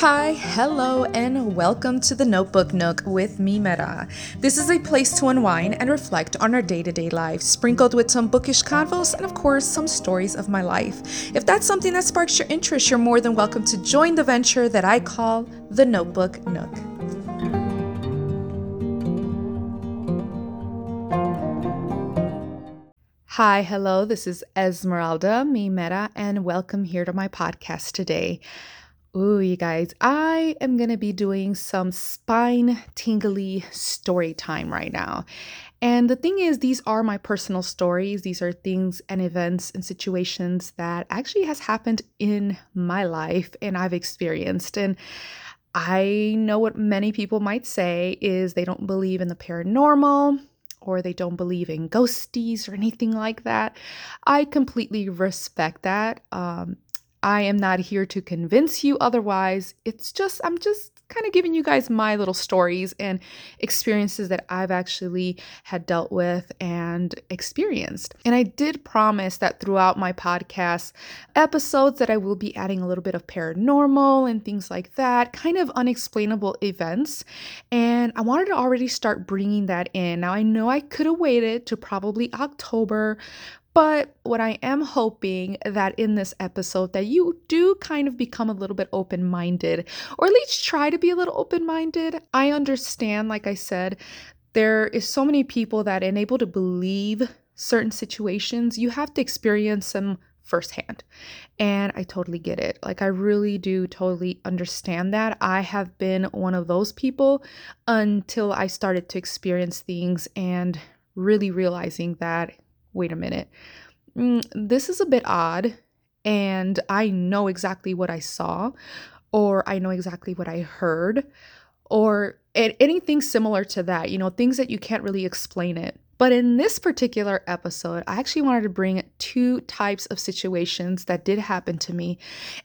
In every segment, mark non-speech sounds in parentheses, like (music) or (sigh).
Hi, hello, and welcome to the Notebook Nook with me, Mera. This is a place to unwind and reflect on our day to day lives, sprinkled with some bookish convos and, of course, some stories of my life. If that's something that sparks your interest, you're more than welcome to join the venture that I call the Notebook Nook. Hi, hello, this is Esmeralda, me Mera, and welcome here to my podcast today. Ooh, you guys, I am going to be doing some spine tingly story time right now. And the thing is, these are my personal stories. These are things and events and situations that actually has happened in my life and I've experienced. And I know what many people might say is they don't believe in the paranormal or they don't believe in ghosties or anything like that. I completely respect that. Um, I am not here to convince you otherwise. It's just, I'm just kind of giving you guys my little stories and experiences that I've actually had dealt with and experienced. And I did promise that throughout my podcast episodes that I will be adding a little bit of paranormal and things like that, kind of unexplainable events. And I wanted to already start bringing that in. Now I know I could have waited to probably October, but what I am hoping that in this episode that you do kind of become a little bit open-minded or at least try to be a little open-minded. I understand like I said there is so many people that are enable to believe certain situations. You have to experience them firsthand. And I totally get it. Like, I really do totally understand that. I have been one of those people until I started to experience things and really realizing that wait a minute, mm, this is a bit odd. And I know exactly what I saw, or I know exactly what I heard, or anything similar to that, you know, things that you can't really explain it. But in this particular episode, I actually wanted to bring two types of situations that did happen to me.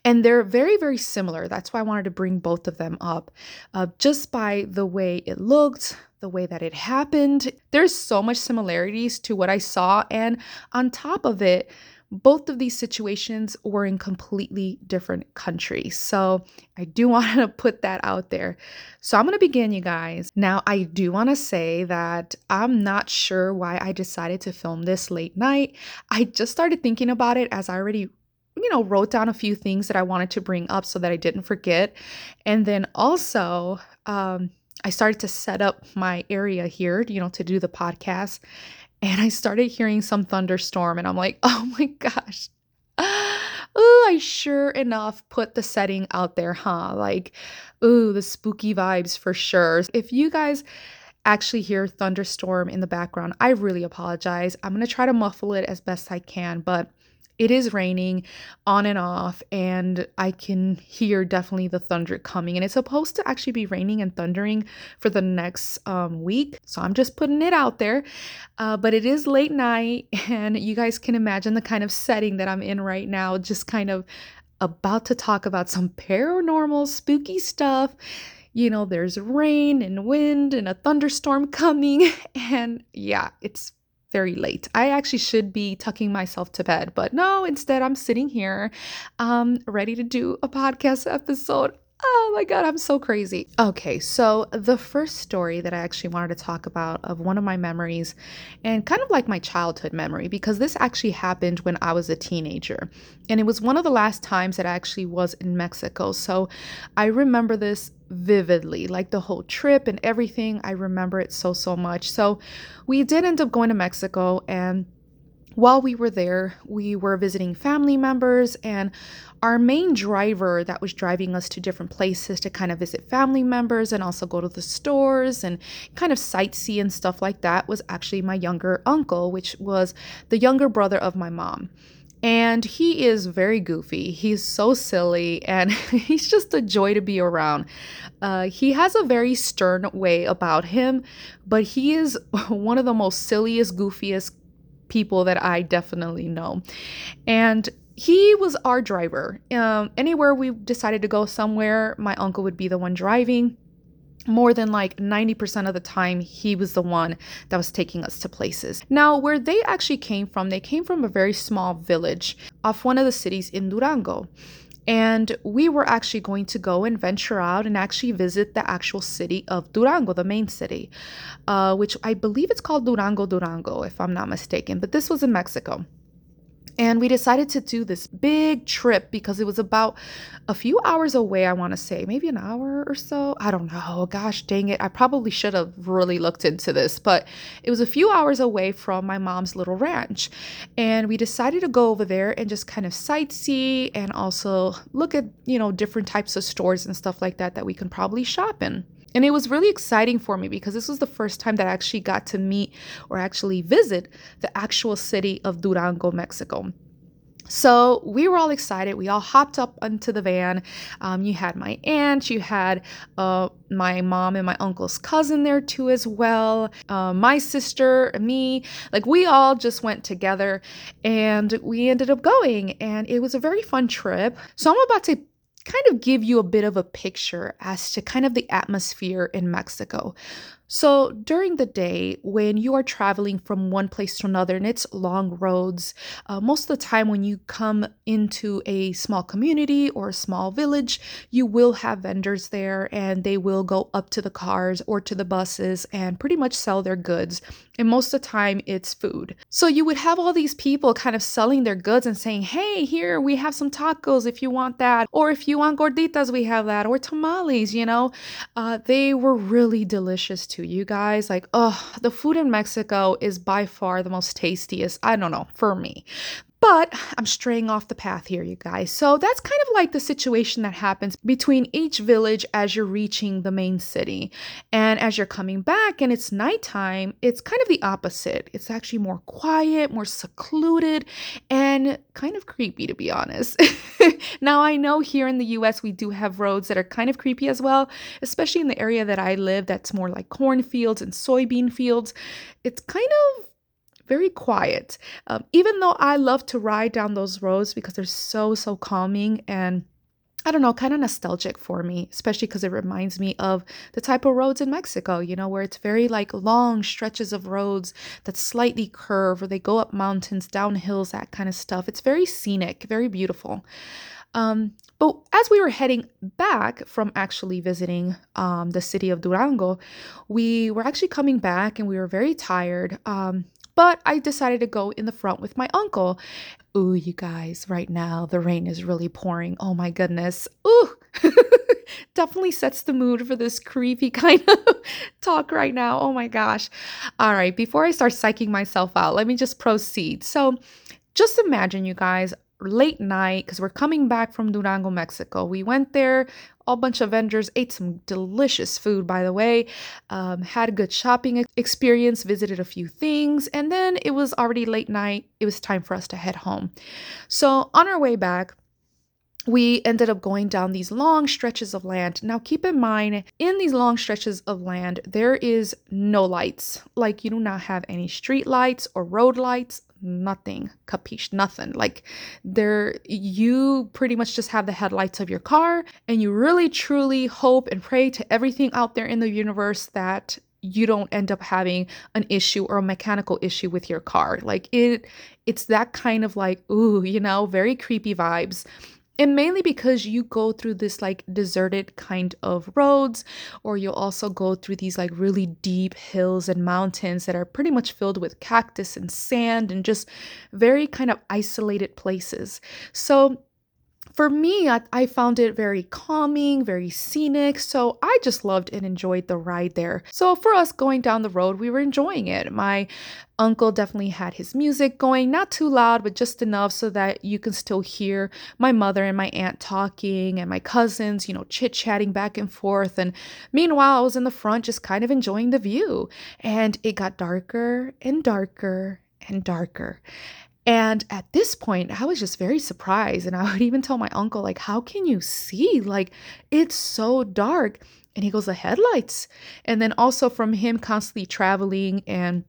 And they're very, very similar. That's why I wanted to bring both of them up uh, just by the way it looked, the way that it happened. There's so much similarities to what I saw. And on top of it, both of these situations were in completely different countries. So I do (laughs) want to put that out there. So I'm going to begin, you guys. Now, I do want to say that I'm not sure why I decided to film this late night. I just started thinking about it as I already you know, wrote down a few things that I wanted to bring up so that I didn't forget. And then also, um, I started to set up my area here, you know, to do the podcast. And I started hearing some thunderstorm, and I'm like, (laughs) oh my gosh. Ooh, I sure enough put the setting out there, huh? Like, ooh, the spooky vibes for sure. If you guys actually hear thunderstorm in the background, I really apologize. I'm to try to muffle it as best I can, but it is raining on and off and i can hear definitely the thunder coming. And it's supposed to actually be raining and thundering for the next um, week. So i'm just putting it out there. Uh, but it is late night (laughs) and you guys can imagine the kind of setting that i'm in right now just kind of about to talk about some paranormal spooky stuff. You know, there's rain and wind and a thunderstorm coming. (laughs) And yeah, it's very late. I actually should be tucking myself to bed, but no, instead I'm sitting here um ready to do a podcast episode. Oh my God, I'm so crazy. Okay, so the first story that I actually wanted to talk about of one of my memories, and kind of like my childhood memory, because this actually happened when I was a teenager. And it was one of the last times that I actually was in Mexico. So I remember this vividly, like the whole trip and everything. I remember it so, so much. So we did end up going to Mexico and while we were there, we were visiting family members, and our main driver that was driving us to different places to kind of visit family members and also go to the stores and kind of sightsee and stuff like that was actually my younger uncle, which was the younger brother of my mom. And he is very goofy. He's so silly and (laughs) he's just a joy to be around. Uh, he has a very stern way about him, but he is (laughs) one of the most silliest, goofiest people that I definitely know. And he was our driver. Um, anywhere we decided to go somewhere, my uncle would be the one driving. More than like 90% of the time, he was the one that was taking us to places. Now, where they actually came from, they came from a very small village off one of the cities in Durango. And we were actually going to go and venture out and actually visit the actual city of Durango, the main city, uh, which I believe it's called Durango, Durango, if I'm not mistaken. But this was in Mexico. And we decided to do this big trip because it was about a few hours away, I want to say, maybe an hour or so. I don't know. Gosh dang it. I probably should have really looked into this, but it was a few hours away from my mom's little ranch. And we decided to go over there and just kind of sightsee and also look at, you know, different types of stores and stuff like that that we can probably shop in. And it was really exciting for me because this was the first time that I actually got to meet or actually visit the actual city of Durango, Mexico. So we were all excited. We all hopped up onto the van. Um, you had my aunt, you had uh, my mom and my uncle's cousin there too, as well. Uh, my sister, me, like we all just went together and we ended up going. And it was a very fun trip. So I'm about to kind of give you a bit of a picture as to kind of the atmosphere in Mexico. So, during the day, when you are traveling from one place to another and it's long roads, uh, most of the time when you come into a small community or a small village, you will have vendors there and they will go up to the cars or to the buses and pretty much sell their goods. And most of the time, it's food. So, you would have all these people kind of selling their goods and saying, Hey, here, we have some tacos if you want that. Or if you want gorditas, we have that. Or tamales, you know. Uh, they were really delicious too you guys. Like, oh, the food in Mexico is by far the most tastiest. I don't know, for me. But I'm straying off the path here, you guys. So that's kind of like the situation that happens between each village as you're reaching the main city. And as you're coming back and it's nighttime, it's kind of the opposite. It's actually more quiet, more secluded, and kind of creepy, to be honest. (laughs) now, I know here in the US, we do have roads that are kind of creepy as well, especially in the area that I live that's more like cornfields and soybean fields. It's kind of very quiet. Um, even though I love to ride down those roads because they're so, so calming and I don't know, kind of nostalgic for me, especially because it reminds me of the type of roads in Mexico, you know, where it's very like long stretches of roads that slightly curve or they go up mountains, down hills, that kind of stuff. It's very scenic, very beautiful. Um, but as we were heading back from actually visiting um, the city of Durango, we were actually coming back and we were very tired. Um, but I decided to go in the front with my uncle. Ooh, you guys, right now the rain is really pouring. Oh my goodness. Ooh. (laughs) Definitely sets the mood for this creepy (laughs) kind of talk right now. Oh my gosh. All right, before I start psyching myself out, let me just proceed. So, just imagine, you guys, late night because we're coming back from Durango, Mexico. We went there, a bunch of vendors, ate some delicious food, by the way, um, had a good shopping experience, visited a few things, and then it was already late night. It was time for us to head home. So, on our way back, we ended up going down these long stretches of land. Now, keep in mind, in these long stretches of land, there is no lights. Like, you do not have any street lights or road lights, nothing capiche? Nothing. Like there you pretty much just have the headlights of your car and you really truly hope and pray to everything out there in the universe that you don't end up having an issue or a mechanical issue with your car. Like it it's that kind of like ooh you know very creepy vibes and mainly because you go through this like deserted kind of roads or you'll also go through these like really deep hills and mountains that are pretty much filled with cactus and sand and just very kind of isolated places. So for me, I, I, found it very calming, very scenic. So I just loved and enjoyed the ride there. So for us going down the road, we were enjoying it. My uncle definitely had his music going, not too loud, but just enough so that you can still hear my mother and my aunt talking and my cousins, you know, chit chatting back and forth. And meanwhile, I was in the front just kind of enjoying the view. And it got darker and darker and darker. And at this point, I was just very surprised. And I would even tell my uncle, like, how can you see? Like, it's so dark. And he goes, the headlights. And then also from him constantly traveling and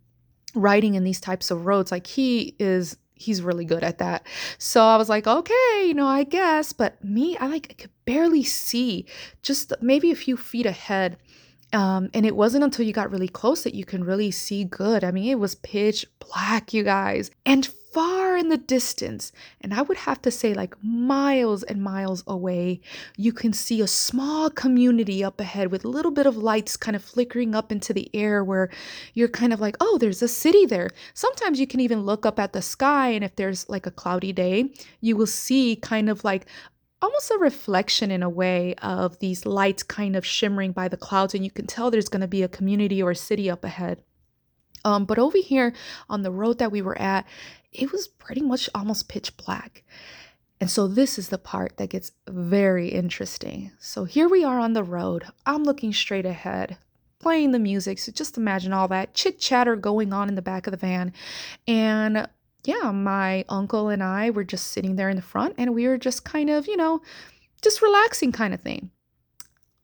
riding in these types of roads, like, he is he's really good at that. So I was like, okay, you know, I guess. But me, I like I could barely see just maybe a few feet ahead. Um, and it wasn't until you got really close that you can really see good. I mean, it was pitch black, you guys. And far in the distance, and I would have to say like miles and miles away, you can see a small community up ahead with a little bit of lights kind of flickering up into the air where you're kind of like, oh, there's a city there. Sometimes you can even look up at the sky, and if there's like a cloudy day, you will see kind of like almost a reflection in a way of these lights kind of shimmering by the clouds, and you can tell there's going to be a community or a city up ahead. Um, but over here on the road that we were at, it was pretty much almost pitch black. And so this is the part that gets very interesting. So here we are on the road. I'm looking straight ahead, playing the music. So just imagine all that chit chatter going on in the back of the van. And yeah, my uncle and I were just sitting there in the front and we were just kind of, you know, just relaxing kind of thing.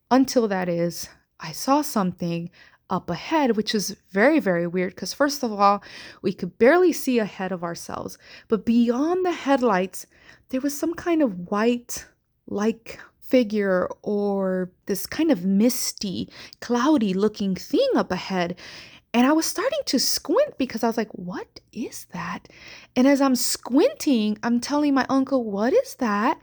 Until that is, I saw something up ahead, which is very, very weird because, first of all, we could barely see ahead of ourselves. But beyond the headlights, there was some kind of white, like figure or this kind of misty, cloudy looking thing up ahead. And I was starting to squint because I was like, what is that? And as I'm squinting, I'm telling my uncle, what is that?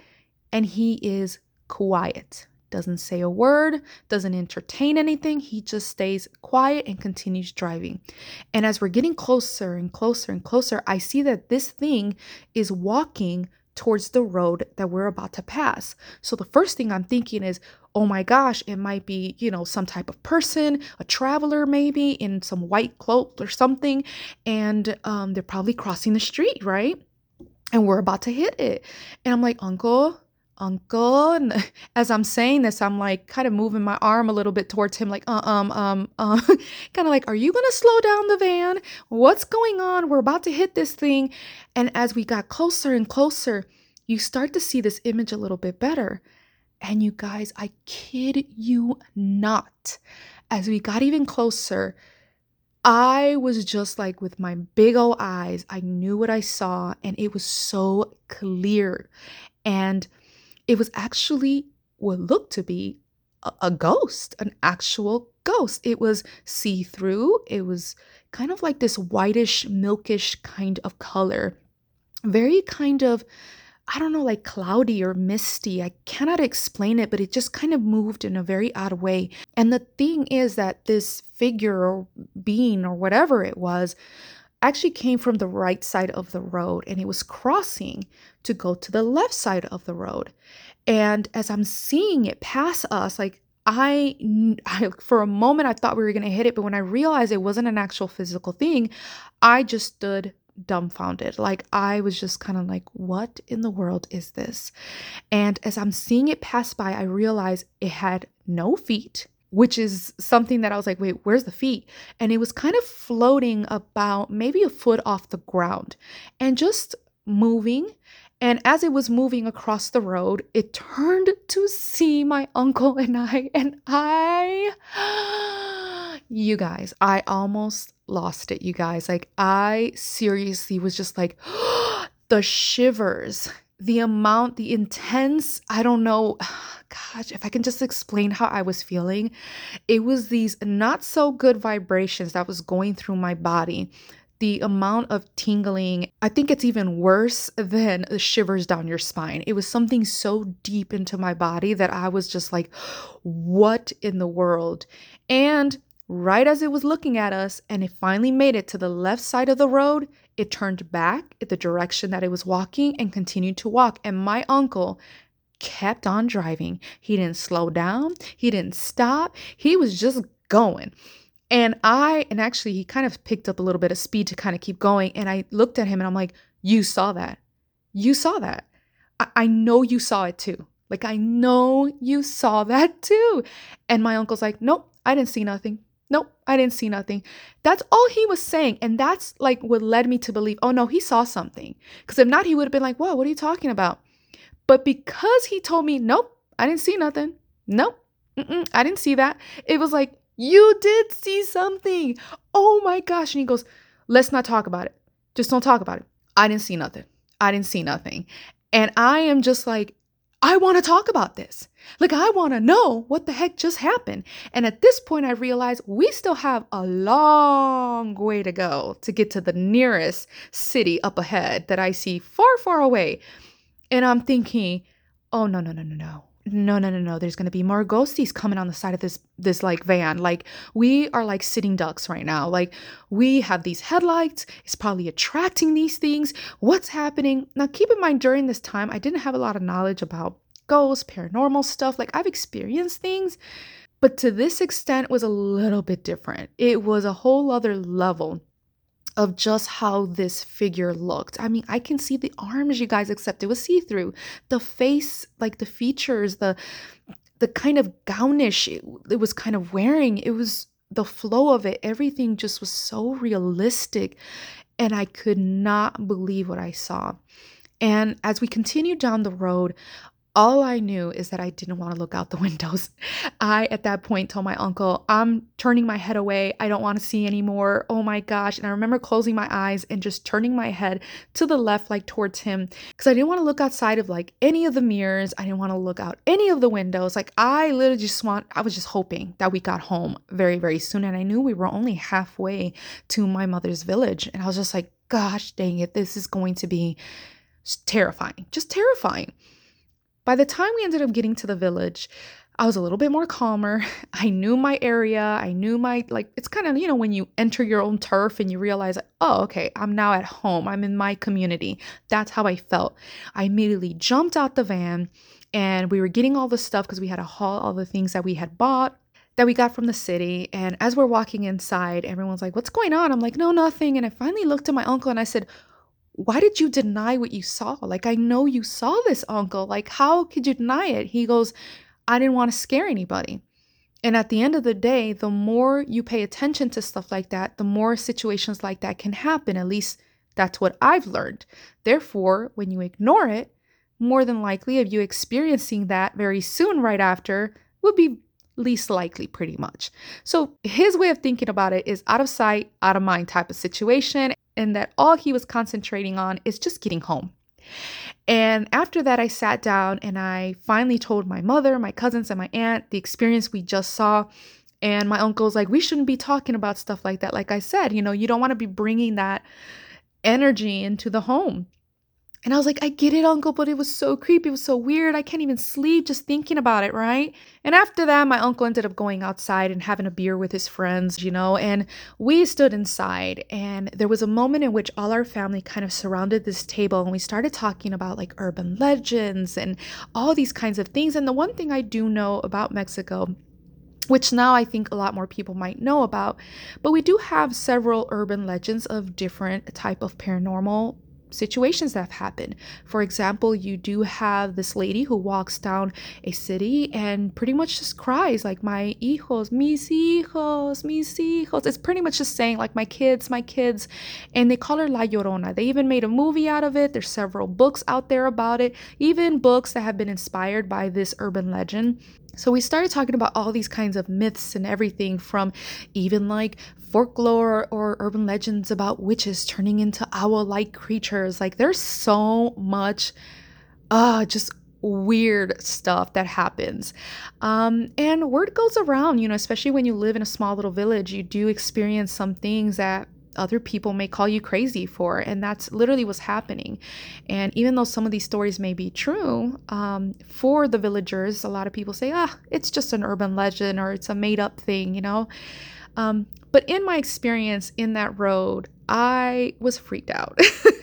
And he is quiet doesn't say a word, doesn't entertain anything. He just stays quiet and continues driving. And as we're getting closer and closer and closer, I see that this thing is walking towards the road that we're about to pass. So the first thing I'm thinking is, oh my gosh, it might be, you know, some type of person, a traveler maybe in some white cloak or something. And um, they're probably crossing the street, right? And we're about to hit it. And I'm like, Uncle, uncle (laughs) as i'm saying this i'm like kind of moving my arm a little bit towards him like uh, um um (laughs) um kind of like are you gonna slow down the van? What's going on? We're about to hit this thing. And as we got closer and closer you start to see this image a little bit better. And you guys i kid you not as we got even closer I was just like with my big old eyes, I knew what I saw, and it was so clear. And it was actually what looked to be a, a ghost, an actual ghost. It was see through, it was kind of like this whitish, milkish kind of color. Very kind of, I don't know, like cloudy or misty. I cannot explain it, but it just kind of moved in a very odd way. And the thing is that this figure or being or whatever it was actually came from the right side of the road and it was crossing to go to the left side of the road. And as I'm seeing it pass us, like I, (laughs) I, for a moment I thought we were going to hit it, but when I realized it wasn't an actual physical thing, I just stood dumbfounded. Like I was just kind of like, what in the world is this? And as I'm seeing it pass by, I realized it had no feet which is something that I was like, wait, where's the feet? And it was kind of floating about maybe a foot off the ground and just moving. And as it was moving across the road, it turned to see my uncle and I. (laughs) And I, you guys, I almost lost it, you guys. Like, I seriously was just like, (gasps) the shivers the amount, the intense, I don't know, (sighs) gosh, if I can just explain how I was feeling, it was these not so good vibrations that was going through my body. The amount of tingling, I think it's even worse than the shivers down your spine. It was something so deep into my body that I was just like, what in the world? And right as it was looking at us and it finally made it to the left side of the road, it turned back in the direction that it was walking and continued to walk. And my uncle kept on driving. He didn't slow down, he didn't stop, he was just going. And I, and actually, he kind of picked up a little bit of speed to kind of keep going. And I looked at him and I'm like, You saw that. You saw that. I, I know you saw it too. Like, I know you saw (laughs) that too. And my uncle's like, Nope, I didn't see nothing. Nope, I didn't see nothing. That's all he was saying. And that's like what led me to believe, oh no, he saw something. Because if not, he would have been like, whoa, what are you talking about? But because he told me, nope, I didn't see nothing. Nope, I didn't see that. It was like, you did see something. Oh my gosh. And he goes, let's not talk about it. Just don't talk about it. I didn't see nothing. I didn't see nothing. And I am just like, I want to talk about this. Like, I want to know what the heck just happened. And at this point, I realize we still have a long way to go to get to the nearest city up ahead that I see far, far away. And I'm thinking, oh, no, no, no, no, no no no no no. There's going to be more ghosties coming on the side of this this like van. Like we are like sitting ducks right now. Like we have these headlights. It's probably attracting these things. What's happening? Now keep in mind during this time i didn't have a lot of knowledge about ghosts paranormal stuff. Like i've experienced things but to this extent was a little bit different. It was a whole other level of just how this figure looked. I mean, I can see the arms, you guys, except it was see-through. The face, like the features, the the kind of gownish it, it was kind of wearing. It was the flow of it. Everything just was so realistic. And I could not believe what I saw. And as we continued down the road, all I knew is that I didn't want to look out the (laughs) windows. I, at that point, told my uncle, I'm turning my head away. I don't want to see anymore. Oh my gosh. And I remember closing my eyes and just turning my head to the left, like towards him, because I didn't want to look outside of like any of the mirrors. I didn't want to look out any of the windows. Like, I literally just want, I was just hoping that we got home very, very soon. And I knew we were only halfway to my mother's village. And I was just like, gosh dang it, this is going to be terrifying, just terrifying. By the time we ended up getting to the village, I was a little bit more calmer. (laughs) I knew my area. I knew my, like, it's kind of, you know, when you enter your own turf and you realize, oh, okay, I'm now at home. I'm in my community. That's how I felt. I immediately jumped out the van and we were getting all the stuff because we had to haul all the things that we had bought that we got from the city. And as we're walking inside, everyone's like, What's going on? I'm like, No, nothing. And I finally looked at my uncle and I said, why did you deny what you saw? Like, I know you saw this, uncle. Like, how could you deny it? He goes, I didn't want to scare anybody. And at the end of the day, the more you pay attention to stuff like that, the more situations like that can happen. At least that's what I've learned. Therefore, when you ignore it, more than likely, of you experiencing that very soon right after would be least likely, pretty much. So, his way of thinking about it is out of sight, out of mind type of situation and that all he was concentrating on is just getting home. And after that, I sat down and I finally told my mother, my cousins, and my aunt the experience we just saw. And my uncle's like, we shouldn't be talking about stuff like that. Like I said, you know, you don't want to be bringing that energy into the home. And I was like, I get it, uncle, but it was so creepy. It was so weird. I can't even sleep just thinking about it, right? And after that, my uncle ended up going outside and having a beer with his friends, you know, and we stood inside. And there was a moment in which all our family kind of surrounded this table and we started talking about like urban legends and all these kinds of things. And the one thing I do know about Mexico which now I think a lot more people might know about. But we do have several urban legends of different type of paranormal situations that have happened. For example, you do have this lady who walks down a city and pretty much just cries like my hijos, mis hijos, mis hijos. It's pretty much just saying like my kids, my kids. And they call her La Llorona. They even made a movie out of it. There's several books out there about it, even books that have been inspired by this urban legend. So we started talking about all these kinds of myths and everything from even like folklore or urban legends about witches turning into owl-like creatures. Like there's so much uh just weird stuff that happens. Um, and word goes around, you know, especially when you live in a small little village, you do experience some things that other people may call you crazy for. And that's literally what's happening. And even though some of these stories may be true, um, for the villagers, a lot of people say, ah, it's just an urban legend or it's a made up thing, you know? Um, but in my experience in that road, I was freaked out.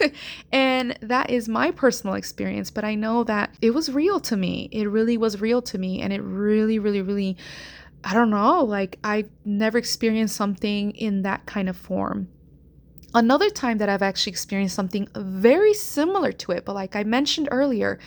(laughs) and that is my personal experience, but I know that it was real to me. It really was real to me. And it really, really, really, I don't know, like I never experienced something in that kind of form. Another time that I've actually experienced something very similar to it, but like I mentioned earlier,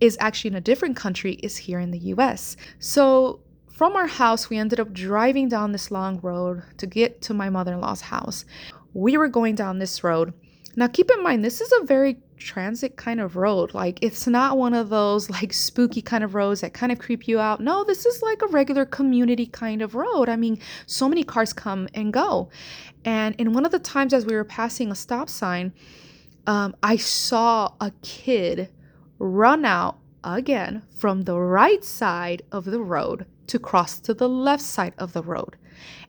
is actually in a different country, is here in the US. So from our house, we ended up driving down this long road to get to my mother in law's house. We were going down this road. Now, keep in mind, this is a very transit kind of road. Like, it's not one of those like spooky kind of roads that kind of creep you out. No, this is like a regular community kind of road. I mean, so many cars come and go. And in one of the times as we were passing a stop sign, um, I saw a kid run out again from the right side of the road to cross to the left side of the road.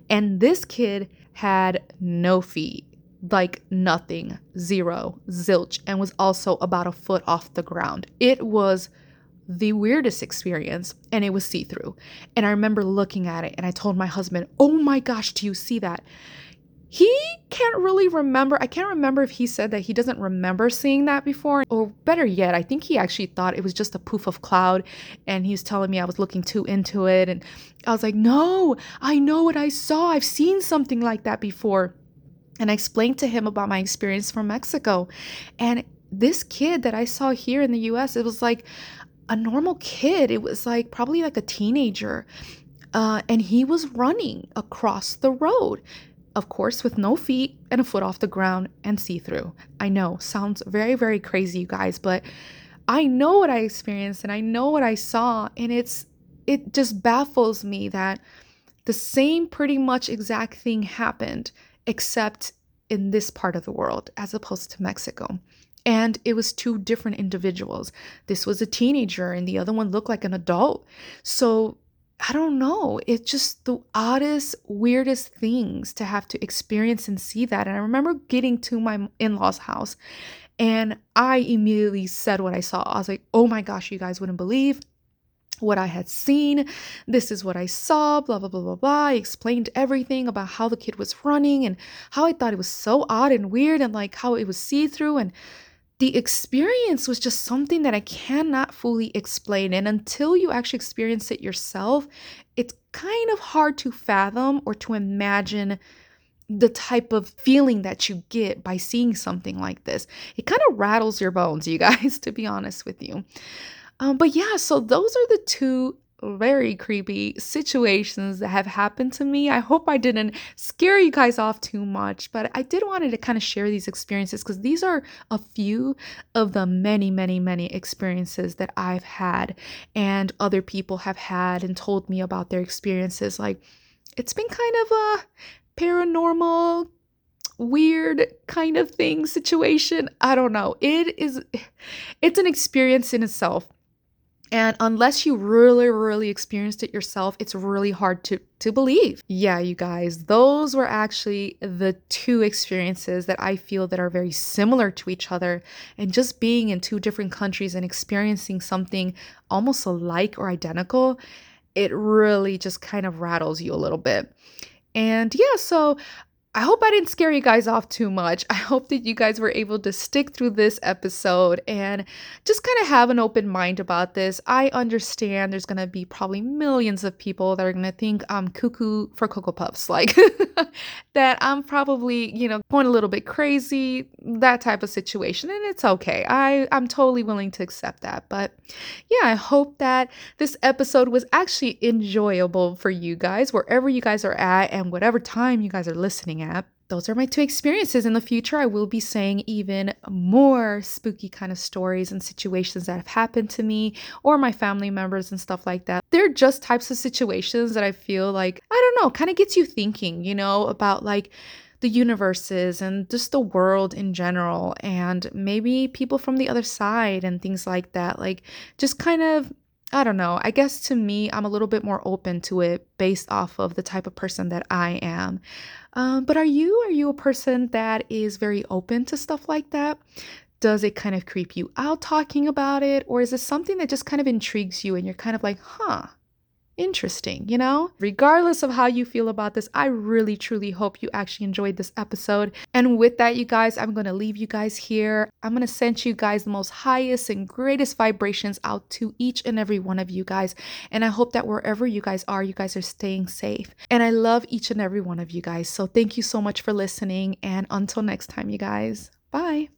And this kid had no feet, like nothing, zero, zilch, and was also about a foot off the ground. It was the weirdest experience and it was see through. And I remember looking at it and I told my husband, Oh my gosh, do you see that? He can't really remember. I can't remember if he said that he doesn't remember seeing that before. Or better yet, I think he actually thought it was just a poof of cloud and he was telling me I was looking too into it. And I was like, No, I know what I saw. I've seen something like that before. And I explained to him about my experience from Mexico. And this kid that I saw here in the US, it was like a normal kid. It was like probably like a teenager. Uh, and he was running across the road of course, with no feet and a foot off the ground and see through. I know, sounds very, very crazy, you guys, but I know what I experienced and I know what I saw, and it's it just baffles me that the same pretty much exact thing happened, except in this part of the world as opposed to Mexico. And it was two different individuals. This was a teenager, and the other one looked like an adult. So I don't know. It's just the oddest, weirdest things to have to experience and see that. And I remember getting to my in law's house and I immediately said what I saw. I was like, oh my gosh, you guys wouldn't believe what I had seen. This is what I saw, blah, blah, blah, blah, blah. I explained everything about how the kid was running and how I thought it was so odd and weird and like how it was see through. And the experience was just something that I cannot fully explain. And until you actually experience it yourself, it's kind of hard to fathom or to imagine the type of feeling that you get by seeing something like this. It kind of rattles your bones, you guys, (laughs) to be honest with you. Um, but yeah, so those are the two very creepy situations that have happened to me. I hope I didn't scare you guys off too much, but I did wanted to kind of share these experiences because these are a few of the many, many, many experiences that I've had and other people have had and told me about their experiences. Like it's been kind of a paranormal weird kind of thing situation. I don't know. It is it's an experience in itself and unless you really, really experienced it yourself, it's really hard to, to believe. Yeah, you guys, those were actually the two experiences that I feel that are very similar to each other. And just being in two different countries and experiencing something almost alike or identical, it really just kind of rattles you a little bit. And yeah, so I hope I didn't scare you guys off too much. I hope that you guys were able to stick through this episode and just kind of have an open mind about this. I understand there's going to be probably millions of people that are going to think I'm cuckoo for Cocoa Puffs, (laughs) like that I'm probably, you know, going a little bit crazy, that type of situation. And it's okay. I, I'm totally willing to accept that. But yeah, I hope that this episode was actually enjoyable for you guys, wherever you guys are at and whatever time you guys are listening Those are my two experiences. In the future, I will be saying even more spooky kind of stories and situations that have happened to me or my family members and stuff like that. They're just types of situations that I feel like, I don't know, kind of gets you thinking, you know, about like, the universes and just the world in general, and maybe people from the other side and things like that. Like, just kind of I don't know. I guess to me, I'm a little bit more open to it based off of the type of person that I am. Um, but are you? Are you a person that is very open to stuff like that? Does it kind of creep you out talking about it? Or is it something that just kind of intrigues you and you're kind of like, huh, interesting, you know? Regardless of how you feel about this, I really truly hope you actually enjoyed this episode. And with that, you guys, I'm to leave you guys here. I'm to send you guys the most highest and greatest vibrations out to each and every one of you guys. And I hope that wherever you guys are, you guys are staying safe. And I love each and every one of you guys. So thank you so much for listening. And until next time, you guys, bye.